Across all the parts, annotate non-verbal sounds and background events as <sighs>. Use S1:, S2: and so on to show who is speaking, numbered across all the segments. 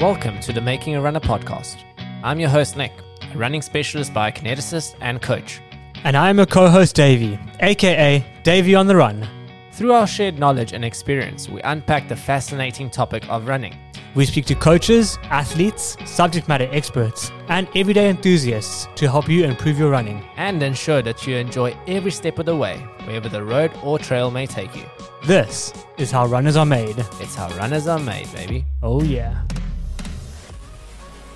S1: Welcome to the Making a Runner podcast. I'm your host, Nic, a running specialist biokineticist and coach.
S2: And I'm a co host, Davey, aka Davey on the Run.
S1: Through our shared knowledge and experience, we unpack the fascinating topic of running.
S2: We speak to coaches, athletes, subject matter experts, and everyday enthusiasts to help you improve your running.
S1: and ensure that you enjoy every step of the way, wherever the road or trail may take you.
S2: This is how runners are made.
S1: It's how runners are made, baby.
S2: Oh, yeah.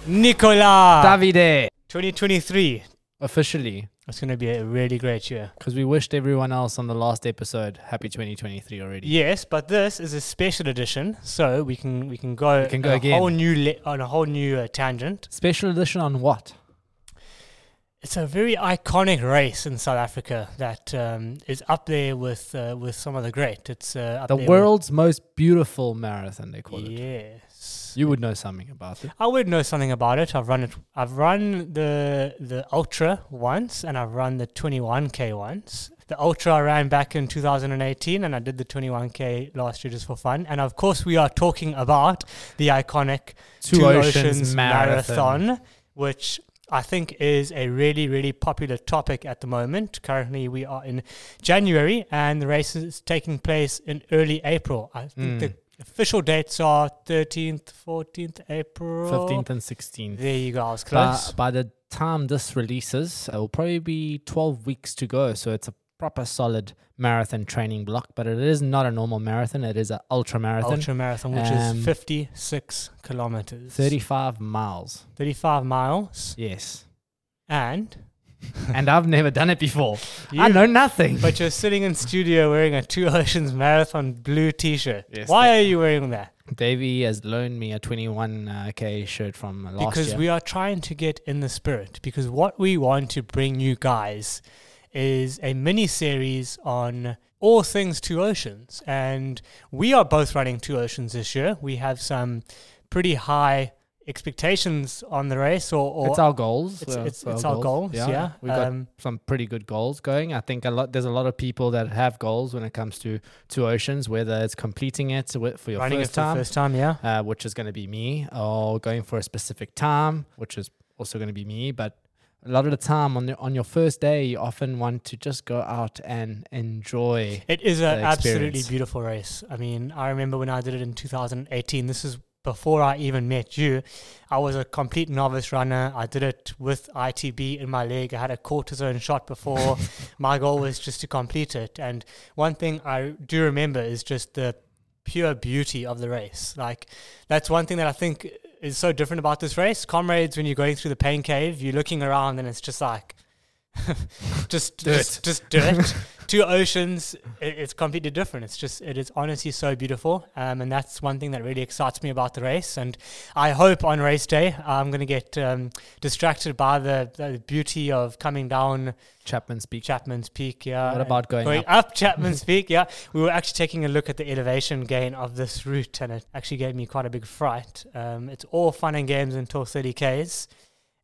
S2: Nicola!
S1: Davide!
S2: 2023.
S1: Officially,
S2: It's going to be a really great year.
S1: because we wished everyone else on the last episode happy 2023 already.
S2: Yes, but this is a special edition, so we can we can go,
S1: We can go
S2: on a
S1: again.
S2: whole new le- on a whole new uh, tangent.
S1: Special edition on what?
S2: It's a very iconic race in South Africa that um, is up there with uh, with some of the great. It's uh, up
S1: The world's most beautiful marathon, they call it.
S2: yes,
S1: You would know something about it.
S2: I would know something about it. I've run it. I've run the the ultra once, and I've run the 21k once. The ultra I ran back in 2018, and I did the 21k last year just for fun. And of course, we are talking about the iconic
S1: Two, Oceans, Marathon.
S2: Marathon, which I think is a really, really popular topic at the moment. Currently, we are in January, and the race is taking place in early April. I think
S1: Mm.
S2: the official dates are 13th, 14th April.
S1: 15th and 16th.
S2: There you go. I was
S1: By, by the time this releases, it will probably be 12 weeks to go. So it's a proper solid marathon training block, but it is not a normal marathon. It is an ultra marathon.
S2: Ultra marathon, which
S1: Um,
S2: is 56 kilometers,
S1: 35 miles.
S2: 35 miles,
S1: Yes.
S2: and <laughs>
S1: and I've never done it before. I know nothing.
S2: But you're sitting in studio wearing a Two Oceans Marathon blue T-shirt.
S1: Yes,
S2: Why are you wearing that?
S1: Davey has loaned me a 21k shirt from last
S2: because
S1: year.
S2: Because we are trying to get in the spirit. Because what we want to bring you guys is a mini series on all things Two Oceans, and we are both running Two Oceans this year. We have some pretty high expectations on the race, or, or
S1: it's our goals.
S2: it's, it's, it's our goals. Yeah, yeah,
S1: we got
S2: Um,
S1: some pretty good goals going. I think a lot. There's a lot of people that have goals when it comes to two oceans, whether it's completing it for your
S2: it
S1: first
S2: the
S1: time,
S2: first time. Yeah.
S1: uh, which is going to be me, or going for a specific time, which is also going to be me. But a lot of the time on the, on your first day, you often want to just go out and enjoy.
S2: It is an absolutely beautiful race. I mean, I remember when I did it in 2018. This is before I even met you. I was a complete novice runner. I did it with ITB in my leg. I had a cortisone shot before. <laughs> my goal was just to complete it. And one thing I do remember is just the pure beauty of the race. Like, that's one thing that I think is so different about this race. Comrades, when you're going through the pain cave, you're looking around and it's just like, <laughs> just,
S1: Dirt.
S2: just, just dirt. Two oceans, it, it's completely different. It's just, it is honestly so beautiful. Um, and that's one thing that really excites me about the race. And I hope on race day, I'm going to get um, distracted by the, the beauty of coming down
S1: Chapman's Peak.
S2: Chapman's Peak. Yeah.
S1: What about going
S2: going
S1: up?
S2: up Chapman's <laughs> Peak? Yeah. We were actually taking a look at the elevation gain of this route, and it actually gave me quite a big fright. Um, it's all fun and games until 30 Ks.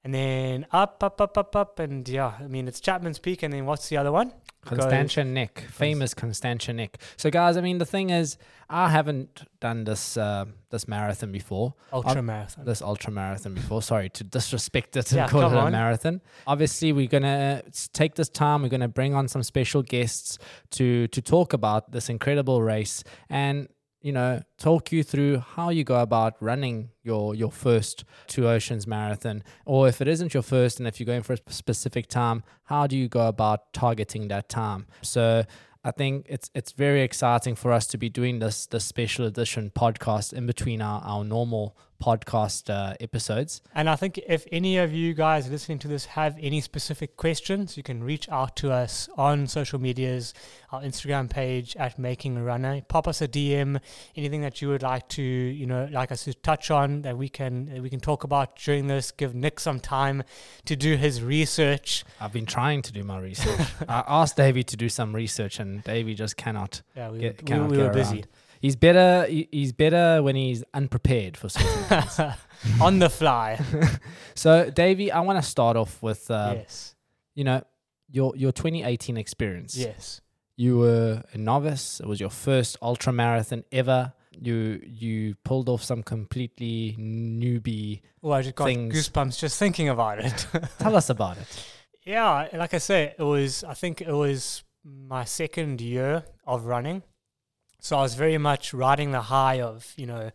S2: And then up, up, up, up, up. And yeah, I mean, it's Chapman's Peak. And then what's the other one?
S1: Constantia Neck, famous Constantia Neck. So, guys, I mean, the thing is, I haven't done this uh, this marathon before,
S2: Ultra marathon.
S1: this ultra marathon before. Sorry to disrespect it and
S2: Yeah,
S1: call it a
S2: on.
S1: marathon. Obviously, we're gonna take this time. We're gonna bring on some special guests to to talk about this incredible race and you know talk you through how you go about running your your first two oceans marathon? Or if it isn't your first and if you're going for a specific time how do you go about targeting that time? So I think it's it's very exciting for us to be doing this this special edition podcast in between our, our normal podcast uh, episodes.
S2: And I think if any of you guys listening to this have any specific questions, you can reach out to us on social medias, our Instagram page at Making a Runner. Pop us a DM, anything that you would like to, you know, like us to touch on that we can that we can talk about during this. Give Nic some time to do his research.
S1: I've been trying to do my research. <laughs> I asked Davey to do some research, and Davey just cannot.
S2: Yeah, we,
S1: Get-
S2: we,
S1: cannot
S2: we
S1: get
S2: were busy.
S1: around. He's better. he- He's better when he's unprepared for something. <laughs>
S2: on the fly. <laughs>
S1: So, Davey, I want to start off with, uh,
S2: yes.
S1: you know, your your 2018 experience.
S2: Yes.
S1: You were a novice. It was your first ultra marathon ever. you you pulled off some completely newbie.
S2: Oh, I just got
S1: things.
S2: goosebumps just thinking about it. <laughs>
S1: Tell us about it.
S2: yeah, like I say, it was. I think it was my second year of running, so I was very much riding the high of you know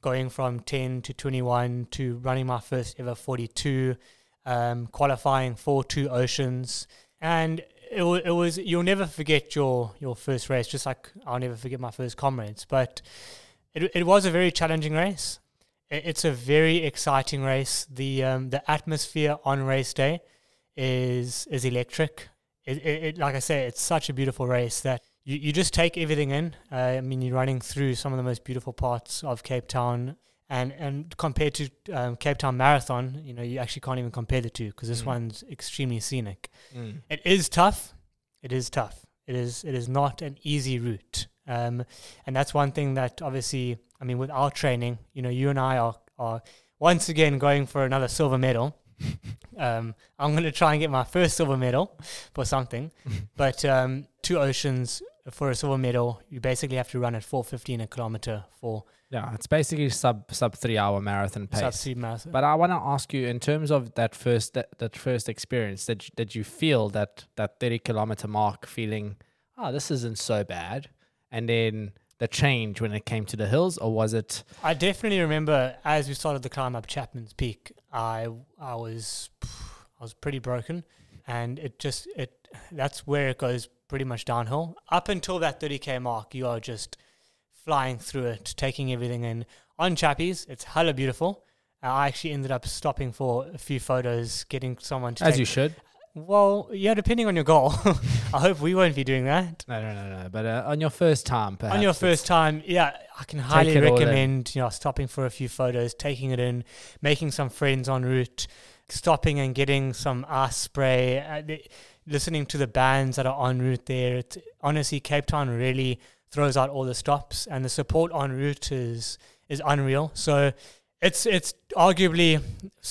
S2: going from ten to twenty one to running my first ever forty two, um, qualifying for two oceans, and it, wa- it was you'll never forget your your first race, just like I'll never forget my first comrades. But it it was a very challenging race. It's a very exciting race. The um, the atmosphere on race day is is electric. It, it, it like I say, it's such a beautiful race that you, you just take everything in. Uh, I mean, you're running through some of the most beautiful parts of Cape Town, and and compared to um, Cape Town Marathon, you know, you actually can't even compare the two because this
S1: Mm.
S2: one's extremely scenic.
S1: Mm.
S2: It is tough. It is tough. It is it is not an easy route. Um, and that's one thing that obviously, I mean, with our training, you know, you and I are are once again going for another silver medal. <laughs> um, I'm going to try and get my first silver medal for something, <laughs> but um, two oceans for a silver medal, you basically have to run at 4:15 a kilometer for
S1: Yeah, it's basically sub sub three hour marathon pace.
S2: sub sea marathon.
S1: But I want to ask you, in terms of that first that, that first experience, did you- did you feel that that thirty kilometer mark, feeling, oh, this isn't so bad, and then the change when it came to the hills, or was it?
S2: I definitely remember as we started the climb up Chapman's Peak, I I was I was pretty broken, and it just it that's where it goes pretty much downhill. Up until that 30k mark, you are just flying through it, taking everything in. On Chappies, it's hella beautiful. Uh, I actually ended up stopping for a few photos, getting someone to
S1: As you should.
S2: well, yeah, depending on your goal. <laughs> I hope we won't be doing that.
S1: No, no, no, no. But uh, on your first time, perhaps
S2: on your first time, yeah, I can highly
S1: it all in.
S2: recommend you know stopping for a few photos, taking it in, making some friends en route, stopping and getting some ice spray, uh, listening to the bands that are en route there. Honestly, Cape Town really throws out all the stops, and the support en route is is unreal. So. It's it's arguably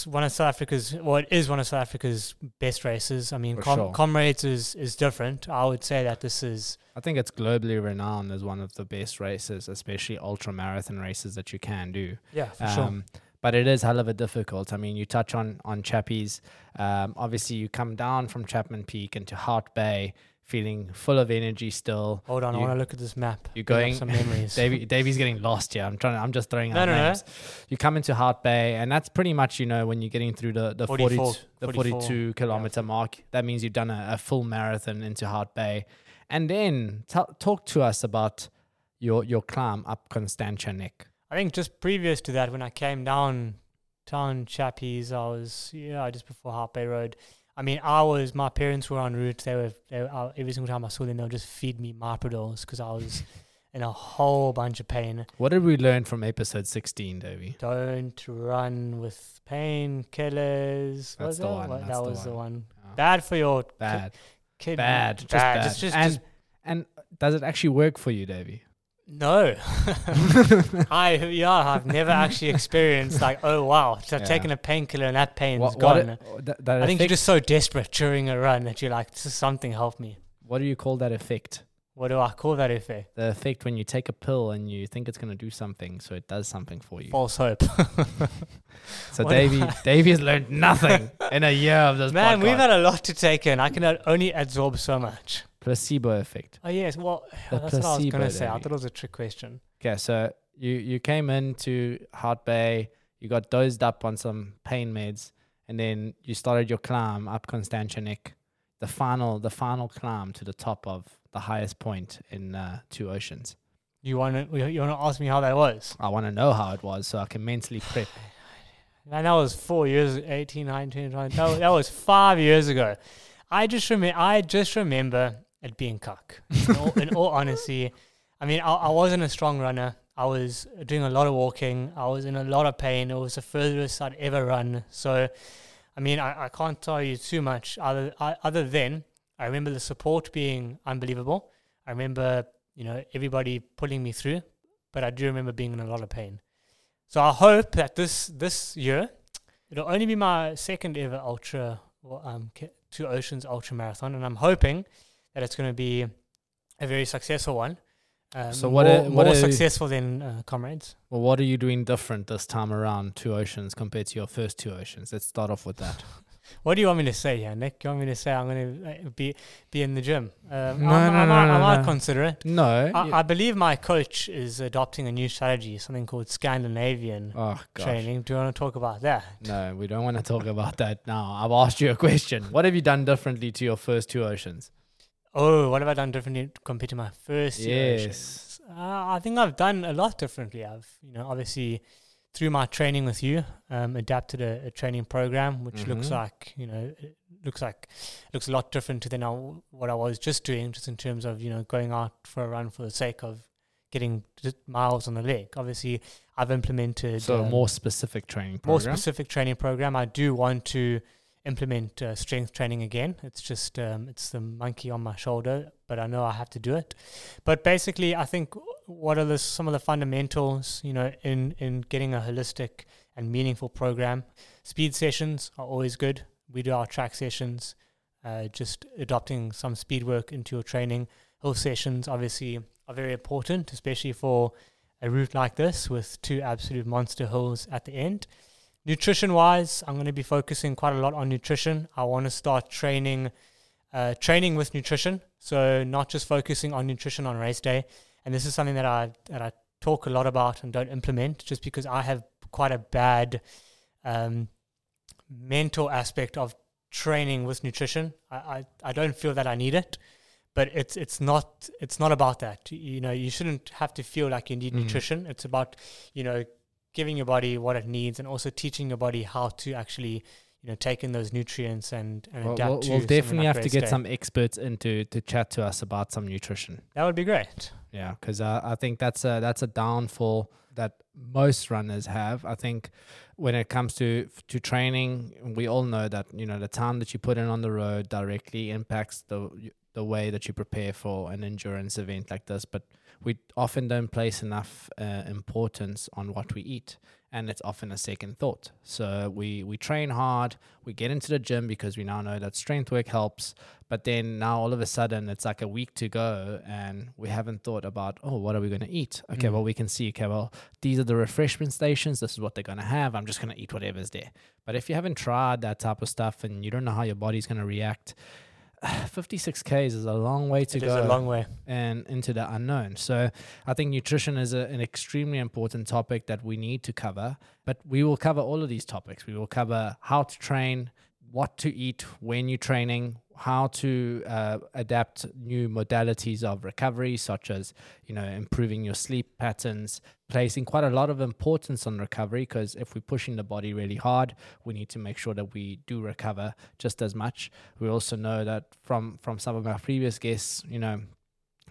S2: one of South Africa's well it is one of South Africa's best races. I mean, Com-
S1: sure.
S2: Comrades is is different. I would say that this is
S1: I think it's globally renowned as one of the best races, especially ultra marathon races that you can do.
S2: yeah for sure.
S1: Um, But it is hell of a difficult. I mean, you touch on on Chappies. Um, obviously, you come down from Chapman Peak into Hout Bay, feeling full of energy still.
S2: Hold on, I want to look at this map.
S1: you're going-
S2: some <laughs> memories.
S1: Davey, Davey's getting lost here. I'm trying. To, I'm just throwing
S2: No,
S1: out
S2: no, no.
S1: names. You come into Hout Bay, and that's pretty much you know when you're getting through the the
S2: 44,
S1: 42, the
S2: 44,
S1: 42 kilometer mark. That means you've done a, a full marathon into Hout Bay, and then t- talk to us about your your climb up Constantia Neck.
S2: I think just previous to that, when I came down town Chappies, I was yeah just before Hout Bay Road. I mean, I was my parents were en route. They were, they were uh, every single time I saw them, they would just feed me Myprodols because I was <laughs> in a whole bunch of pain.
S1: What did we learn from episode 16, Davey?
S2: Don't run with painkillers.
S1: That's
S2: Was
S1: the
S2: that?
S1: one,
S2: What- that
S1: the
S2: was the
S1: one.
S2: one.
S1: Oh,
S2: Bad for your ki-
S1: bad,
S2: kid.
S1: bad, just
S2: bad.
S1: bad.
S2: Just, just,
S1: and
S2: just
S1: and does it actually work for you, Davey?
S2: No, <laughs> I yeah, I've never actually experienced like, oh wow, so
S1: Yeah.
S2: taking a painkiller and that pain's
S1: What,
S2: gone.
S1: what, it, oh, that, that
S2: I think you're
S1: effect-
S2: just so desperate during a run that you're like, this is something help me.
S1: what do you call that effect?
S2: What do I call that effect?
S1: The effect when you take a pill and you think it's going to do something, so it does something for you.
S2: False hope. <laughs>
S1: So
S2: What <laughs>
S1: Davey, has learned nothing in a year of this
S2: Man, we've had a lot to take in. I can only absorb so much.
S1: Placebo effect.
S2: Oh yes, well
S1: The <sighs>
S2: that's what I was
S1: placebo,
S2: gonna say. I thought it was a trick question.
S1: Okay, so you you came into Hout Bay, you got dozed up on some pain meds, and then you started your climb up Constantia Neck, the final the final climb to the top of the highest point in uh, Two Oceans.
S2: You want to you want to ask me how that was?
S1: I want to know how it was so I can mentally <sighs> prep.
S2: Man, that was four years, 18, 19, 20. That, was- that was five years ago. I just remember, I just remember it being cock. In all, in all honesty, I mean, I, I wasn't a strong runner. I was doing a lot of walking. I was in a lot of pain. It was the furthest I'd ever run. So, I mean, I, I can't tell you too much other I, other than I remember the support being unbelievable. I remember, you know, everybody pulling me through, but I do remember being in a lot of pain. So I hope that this this year it'll only be my second ever ultra um two oceans ultra marathon, and I'm hoping that it's going to be a very successful one. Um,
S1: So what
S2: more,
S1: are- what
S2: more
S1: are-
S2: successful than uh, comrades.
S1: Well, what are you doing different this time around, Two Oceans, compared to your first Two Oceans? Let's start off with that. <laughs>
S2: What do you want me to say here, Nic? You want me to say I'm going to be be in the gym? Um,
S1: No,
S2: I,
S1: no,
S2: I,
S1: no,
S2: might,
S1: no,
S2: I might
S1: no.
S2: consider it.
S1: No. you-
S2: I, I believe my coach is adopting a new strategy, something called Scandinavian
S1: oh,
S2: training. Do you want to talk about that?
S1: No, we don't want to talk about that now. I've asked you a question. What have you done differently to your first Two Oceans?
S2: Oh, what have I done differently compared to my first year?
S1: Yes.
S2: Uh, I think I've done a lot differently. I've, you know, obviously through my training with you, um, adapted a, a training program which looks
S1: Mhm.
S2: like, you know, looks like looks a lot different to than I, what I was just doing, just in terms of you know going out for a run for the sake of getting miles on the leg. Obviously, I've implemented
S1: So, a
S2: um,
S1: more specific training
S2: more specific training program. I do want to implement uh, strength training again. It's just um, it's the monkey on my shoulder, but I know I have to do it. But basically, I think what are the some of the fundamentals, you know, in in getting a holistic and meaningful program. Speed sessions are always good. We do our track sessions. Uh, just adopting some speed work into your training. Hill sessions obviously are very important, especially for a route like this with two absolute monster hills at the end. Nutrition wise, I'm going to be focusing quite a lot on nutrition. I want to start training, uh, training with nutrition. So not just focusing on nutrition on race day. And this is something that I that I talk a lot about and don't implement, just because I have quite a bad um, mental aspect of training with nutrition. I, I, I don't feel that I need it. But it's it's not it's not about that. You know, you shouldn't have to feel like you need
S1: Mhm.
S2: nutrition. It's about, you know, giving your body what it needs and also teaching your body how to actually you know take in those nutrients and, and
S1: We'll,
S2: adapt
S1: we'll,
S2: to
S1: we'll definitely
S2: like
S1: have to get
S2: day.
S1: some experts in to, to chat to us about some nutrition.
S2: that would be great
S1: Yeah, because uh, I think that's a that's a downfall that most runners have. I think when it comes to to training, we all know that you know the time that you put in on the road directly impacts the the way that you prepare for an endurance event like this. But we often don't place enough uh, importance on what we eat, and it's often a second thought. So we we train hard, we get into the gym because we now know that strength work helps, but then now all of a sudden it's like a week to go and we haven't thought about, oh, what are we going to eat? Okay,
S2: Mm.
S1: well, we can see, okay, well, these are the refreshment stations. This is what they're going to have. I'm just going to eat whatever's there. But if you haven't tried that type of stuff and you don't know how your body's going to react, <sighs> 56 Ks is a long way to
S2: It
S1: go
S2: a long way
S1: and into the unknown. So I think nutrition is a, an extremely important topic that we need to cover. But we will cover all of these topics. We will cover how to train, what to eat when you're training, how to uh, adapt new modalities of recovery, such as you know improving your sleep patterns, placing quite a lot of importance on recovery. Because if we're pushing the body really hard, we need to make sure that we do recover just as much. We also know that from from some of our previous guests, you know,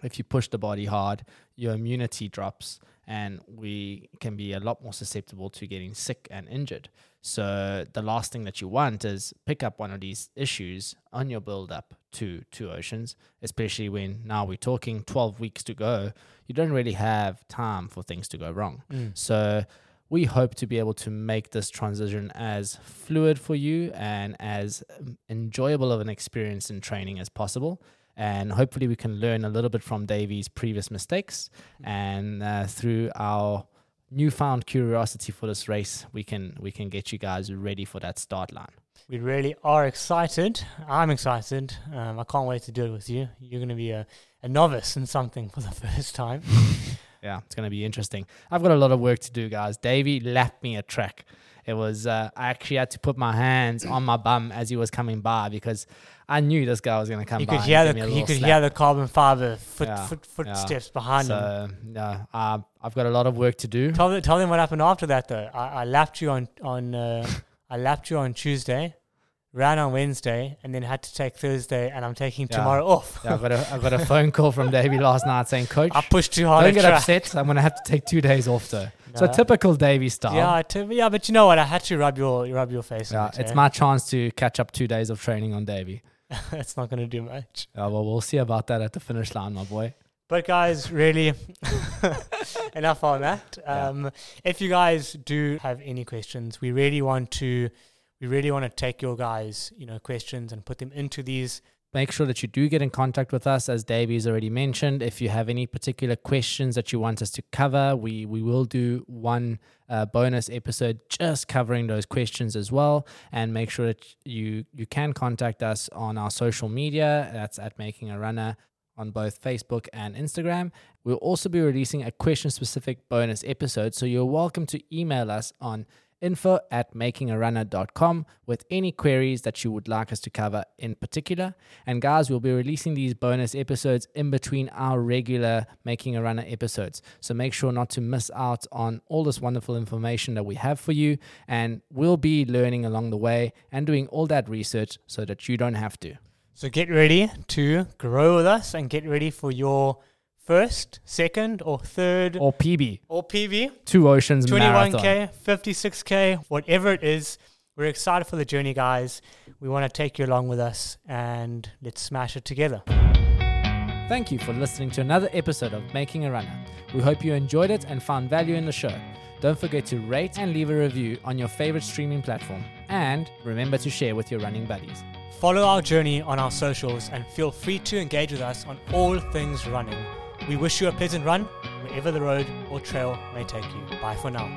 S1: if you push the body hard, your immunity drops and we can be a lot more susceptible to getting sick and injured. So the last thing that you want is pick up one of these issues on your build up to two oceans, especially when now we're talking 12 weeks to go. You don't really have time for things to go wrong.
S2: Mm.
S1: So we hope to be able to make this transition as fluid for you and as um, enjoyable of an experience in training as possible. And hopefully, we can learn a little bit from Davey's previous mistakes, and uh, through our newfound curiosity for this race, we can we can get you guys ready for that start line.
S2: we really are excited i'm excited um, i can't wait to do it with you you're going to be a, a novice in something for the <laughs> first time <laughs>
S1: Yeah, it's going to be interesting. I've got a lot of work to do, guys. Davey lapped me a track. It was, uh, I actually had to put my hands on my bum as he was coming by because I knew this guy was going to come
S2: you
S1: by.
S2: could hear the
S1: give a
S2: you could
S1: slap.
S2: hear the carbon fiber foot,
S1: Yeah,
S2: foot,
S1: yeah.
S2: footsteps behind him
S1: So, yeah, uh, I've got a lot of work to do.
S2: Tell them, tell them what happened after that though. I, I lapped you on on uh, <laughs> I lapped you on Tuesday, ran on Wednesday, and then had to take Thursday, and I'm taking
S1: Yeah.
S2: tomorrow off.
S1: Yeah, I got a, I got a phone call from Davey last night saying, <laughs> Coach,
S2: I pushed too hard.
S1: don't get
S2: track.
S1: upset. I'm going to have to take two days off though. So typical Davey style.
S2: Yeah, t- yeah, but you know what? I had to rub your rub your face.
S1: Yeah,
S2: it,
S1: it's
S2: eh?
S1: my chance to catch up two days of training on Davey. <laughs>
S2: it's not going to do much.
S1: Yeah, well, we'll see about that at the finish line, my boy.
S2: But guys, really, <laughs> enough on that.
S1: Yeah.
S2: Um, if you guys do have any questions, we really want to, we really want to take your guys, you know, questions and put them into these
S1: make sure that you do get in contact with us, as Davey's already mentioned. If you have any particular questions that you want us to cover, we, we will do one uh, bonus episode just covering those questions as well. And make sure that you, you can contact us on our social media. That's at Making a Runner on both Facebook and Instagram. We'll also be releasing a question specific bonus episode. So you're welcome to email us on info at makingarunner.com with any queries that you would like us to cover in particular. And guys, we'll be releasing these bonus episodes in between our regular Making a Runner episodes. So make sure not to miss out on all this wonderful information that we have for you. And we'll be learning along the way and doing all that research so that you don't have to.
S2: So get ready to grow with us and get ready for your first, second, or third,
S1: Or PB,
S2: or PB.
S1: Two Oceans Marathon.
S2: 21k, 56k, whatever it is. We're excited for the journey, guys. We want to take you along with us and let's smash it together.
S1: Thank you for listening to another episode of Making a Runner. We hope you enjoyed it and found value in the show. Don't forget to rate and leave a review on your favorite streaming platform. And remember to share with your running buddies.
S2: Follow our journey on our socials and feel free to engage with us on all things running. We wish you a pleasant run wherever the road or trail may take you. Bye for now.